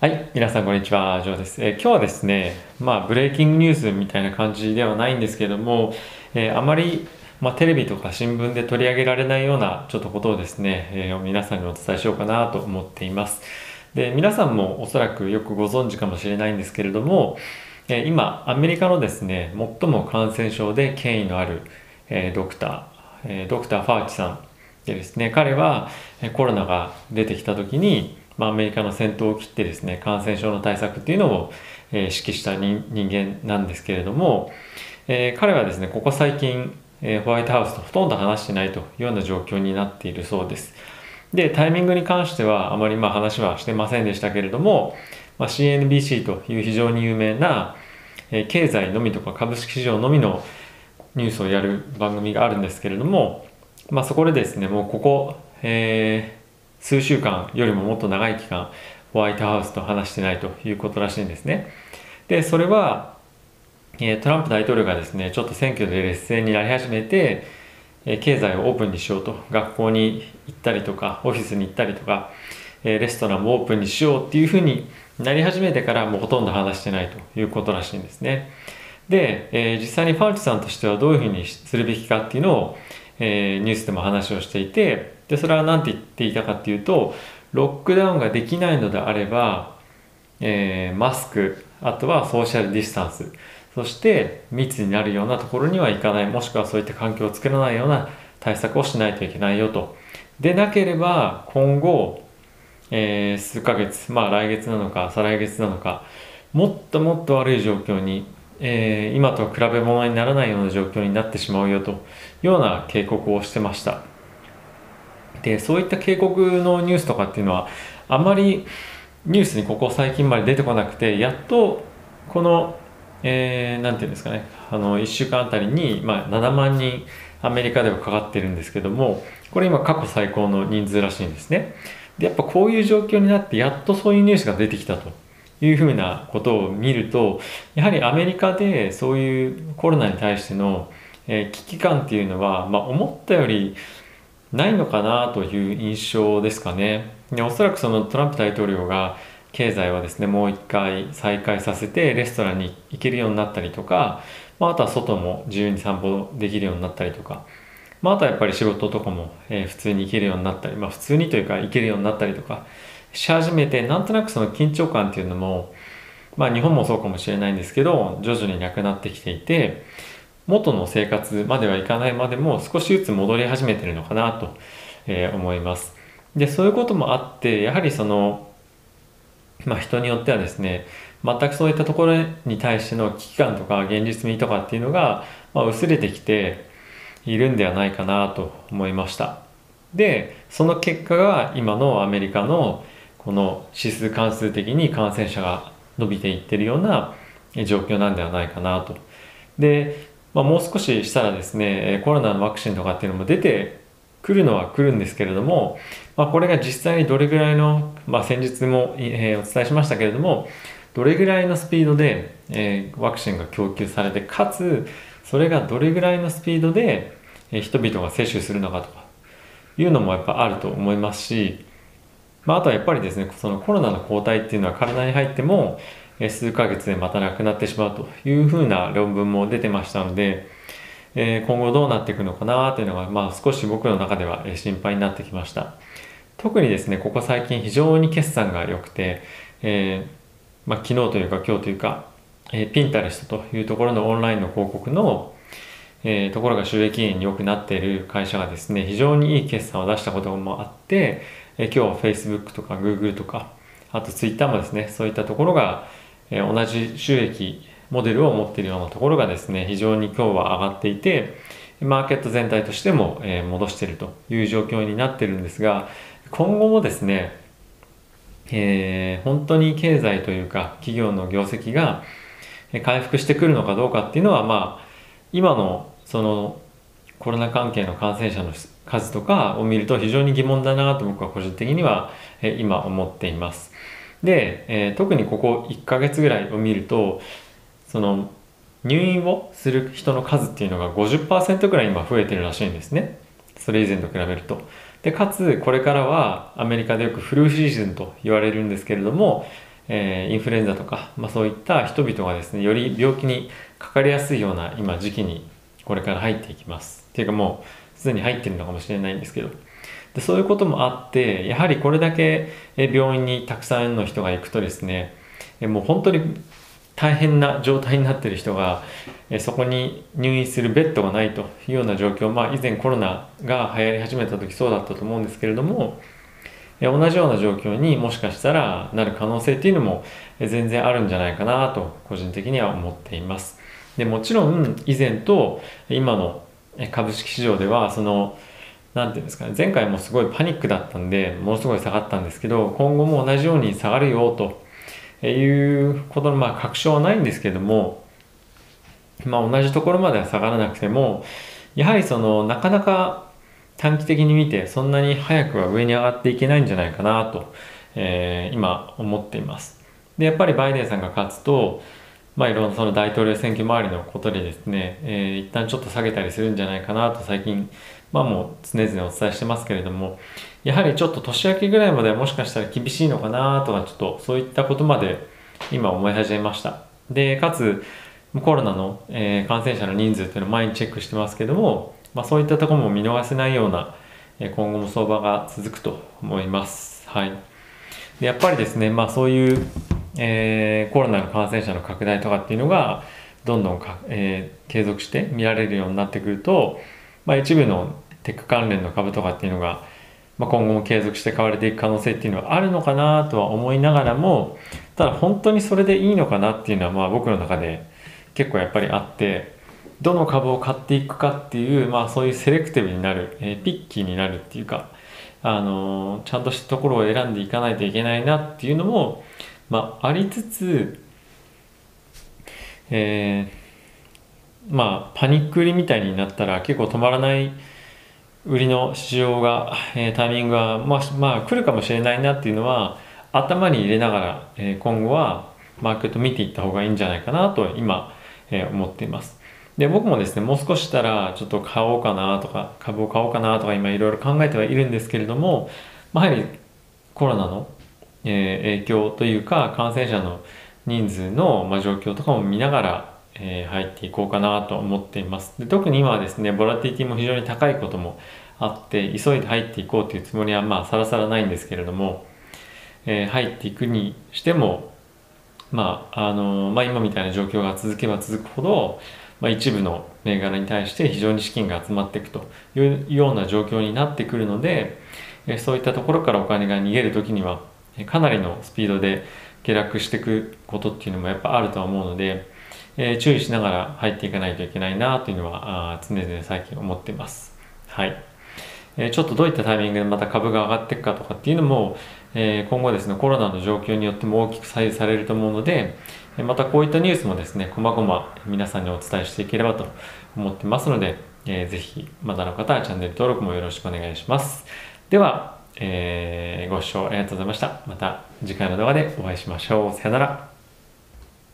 はい、皆さんこんにちは、ジョーです。えー、今日はですね、まあ、ブレイキングニュースみたいな感じではないんですけども、えー、あまり、まあ、テレビとか新聞で取り上げられないようなちょっとことをですね、えー、皆さんにお伝えしようかなと思っています。で、皆さんもおそらくよくご存知かもしれないんですけれども、え今、アメリカのですね、最も感染症で権威のある、えドクター、えドクター・ファーチさんでですね、彼はコロナが出てきた時に、まあ、アメリカの先頭を切ってですね感染症の対策っていうのを、えー、指揮した人間なんですけれども、えー、彼はですねここ最近、えー、ホワイトハウスとほとんど話してないというような状況になっているそうです。でタイミングに関してはあまりまあ話はしてませんでしたけれども、まあ、CNBC という非常に有名な、えー、経済のみとか株式市場のみのニュースをやる番組があるんですけれども、まあ、そこでですねもうここ、えー数週間よりももっと長い期間ホワイトハウスと話してないということらしいんですね。でそれは、トランプ大統領がですねちょっと選挙で劣勢になり始めて、経済をオープンにしようと学校に行ったりとかオフィスに行ったりとか、レストランもオープンにしようっていうふうになり始めてからもうほとんど話してないということらしいんですね。で、え、実際にファウチさんとしてはどういうふうにするべきかっていうのを、えー、ニュースでも話をしていてでそれは何て言っていたかっていうとロックダウンができないのであれば、えー、マスクあとはソーシャルディスタンスそして密になるようなところには行かないもしくはそういった環境を作らないような対策をしないといけないよと。でなければ今後、えー、数ヶ月まあ来月なのか再来月なのかもっともっと悪い状況に、えー、今と比べ物にならないような状況になってしまうよというような警告をしてました。でそういった警告のニュースとかっていうのはあまりニュースにここ最近まで出てこなくてやっとこの何、えー、て言うんですかねあの1週間あたりに、まあ、7万人アメリカではかかってるんですけどもこれ今過去最高の人数らしいんですね。でやっぱこういう状況になってやっとそういうニュースが出てきたと。いうふうなことを見るとやはりアメリカでそういうコロナに対しての、え、危機感っていうのは、まあ、思ったよりないのかなという印象ですかね。でおそらくそのトランプ大統領が経済はですねもう一回再開させてレストランに行けるようになったりとか、まあ、あとは外も自由に散歩できるようになったりとか、まあ、あとはやっぱり仕事とかも、え、普通に行けるようになったり、まあ、普通にというか行けるようになったりとかし始めてなんとなくその緊張感っていうのもまあ日本もそうかもしれないんですけど徐々になくなってきていて元の生活まではいかないまでも少しずつ戻り始めてるのかなと、え思います。でそういうこともあってやはりその、まあ、人によってはですね全くそういったところに対しての危機感とか現実味とかっていうのが、まあ、薄れてきているんではないかなと思いましたでその結果が今のアメリカのこの指数関数的に感染者が伸びていってるような状況なんではないかなと。でまあ、もう少ししたらですねコロナのワクチンとかっていうのも出てくるのは来るんですけれども、まあ、これが実際にどれぐらいの、まあ、先日も、え、お伝えしましたけれどもどれぐらいのスピードで、え、ワクチンが供給されてかつそれがどれぐらいのスピードで、え、人々が接種するのかとかいうのもやっぱあると思いますし、まあ、あとはやっぱりですねそのコロナの抗体っていうのは体に入っても数ヶ月でまたなくなってしまうというふうな論文も出てましたので、え今後どうなっていくのかなというのが、まあ、少し僕の中では心配になってきました。特にですねここ最近非常に決算が良くて、えー、まあ、昨日というか今日というか、えー、ピンタレストというところのオンラインの広告の、えー、ところが収益源に良くなっている会社がですね非常にいい決算を出したこともあって、え今日は Facebook とか Google とかあと Twitter もですねそういったところがえ同じ収益モデルを持っているようなところがですね非常に今日は上がっていてマーケット全体としても、え戻しているという状況になってるんですが今後もですね、えー、本当に経済というか企業の業績が回復してくるのかどうかっていうのはまあ今のそのコロナ関係の感染者の数とかを見ると非常に疑問だなと僕は個人的には今思っています。で、え、特にここ1ヶ月ぐらいを見るとその入院をする人の数っていうのが50%ぐらい今増えてるらしいんですねそれ以前と比べるとでかつこれからはアメリカでよくフルシーズンと言われるんですけれども、えー、インフルエンザとか、まあ、そういった人々がですねより病気にかかりやすいような今時期にこれから入っていきます。っていうかもうすでに入ってるのかもしれないんですけど。でそういうこともあってやはりこれだけ病院にたくさんの人が行くとですねもう本当に大変な状態になってる人がそこに入院するベッドがないというような状況。まあ以前コロナが流行り始めた時そうだったと思うんですけれども同じような状況にもしかしたらなる可能性っていうのも全然あるんじゃないかなと個人的には思っています。でもちろん以前と今の株式市場ではその何て言うんですかね前回もすごいパニックだったんでものすごい下がったんですけど今後も同じように下がるよということのまあ確証はないんですけどもまあ同じところまでは下がらなくてもやはりそのなかなか短期的に見てそんなに早くは上に上がっていけないんじゃないかなと、えー、今思っています。でやっぱりバイデンさんが勝つとまあいろんなその大統領選挙周りのことでですね、えー、一旦ちょっと下げたりするんじゃないかなと最近まあもう常々お伝えしてますけれどもやはりちょっと年明けぐらいまではもしかしたら厳しいのかなとかちょっとそういったことまで今思い始めました。でかつコロナの、え、感染者の人数っていうのを毎日チェックしてますけども、まあ、そういったところも見逃せないような、今後も相場が続くと思います。はい。でやっぱりですねまあそういう、えー、コロナの感染者の拡大とかっていうのがどんどんか、えー、継続して見られるようになってくると、まあ、一部のテック関連の株とかっていうのがまあ、今後も継続して買われていく可能性っていうのはあるのかなとは思いながらもただ本当にそれでいいのかなっていうのはまあ僕の中で結構やっぱりあってどの株を買っていくかっていう、まあ、そういうセレクティブになる、えー、ピッキーになるっていうか、あのー、ちゃんとしたところを選んでいかないといけないなっていうのも、まあ、ありつつ、えー、まあパニック売りみたいになったら結構止まらない売りの市場が、えー、タイミングが、まあ、まあ、来るかもしれないなっていうのは頭に入れながら、えー、今後はマーケット見ていった方がいいんじゃないかなと今、え、思っています。で僕もですねもう少ししたらちょっと買おうかなとか株を買おうかなとか今いろいろ考えてはいるんですけれども、まあ、やはりコロナの、えー、影響というか感染者の人数の、まあ、状況とかも見ながらえー、入っていこうかなと思っています。で特に今はですねボラティティも非常に高いこともあって急いで入っていこうというつもりはまあさらさらないんですけれども、えー、入っていくにしてもまああのまあ、今みたいな状況が続けば続くほど、まあ、一部の銘柄に対して非常に資金が集まっていくというような状況になってくるので、えー、そういったところからお金が逃げる時にはかなりのスピードで下落していくことっていうのもやっぱあるとは思うので、えー、注意しながら入っていかないといけないなというのはあ常々最近思っています。はい。えー、ちょっとどういったタイミングでまた株が上がっていくかとかっていうのも、えー、今後ですね、コロナの状況によっても大きく左右されると思うので、またこういったニュースもですね、こまごま皆さんにお伝えしていければと思ってますので、えー、ぜひまだの方はチャンネル登録もよろしくお願いします。では、えー、ご視聴ありがとうございました。また次回の動画でお会いしましょう。さよなら。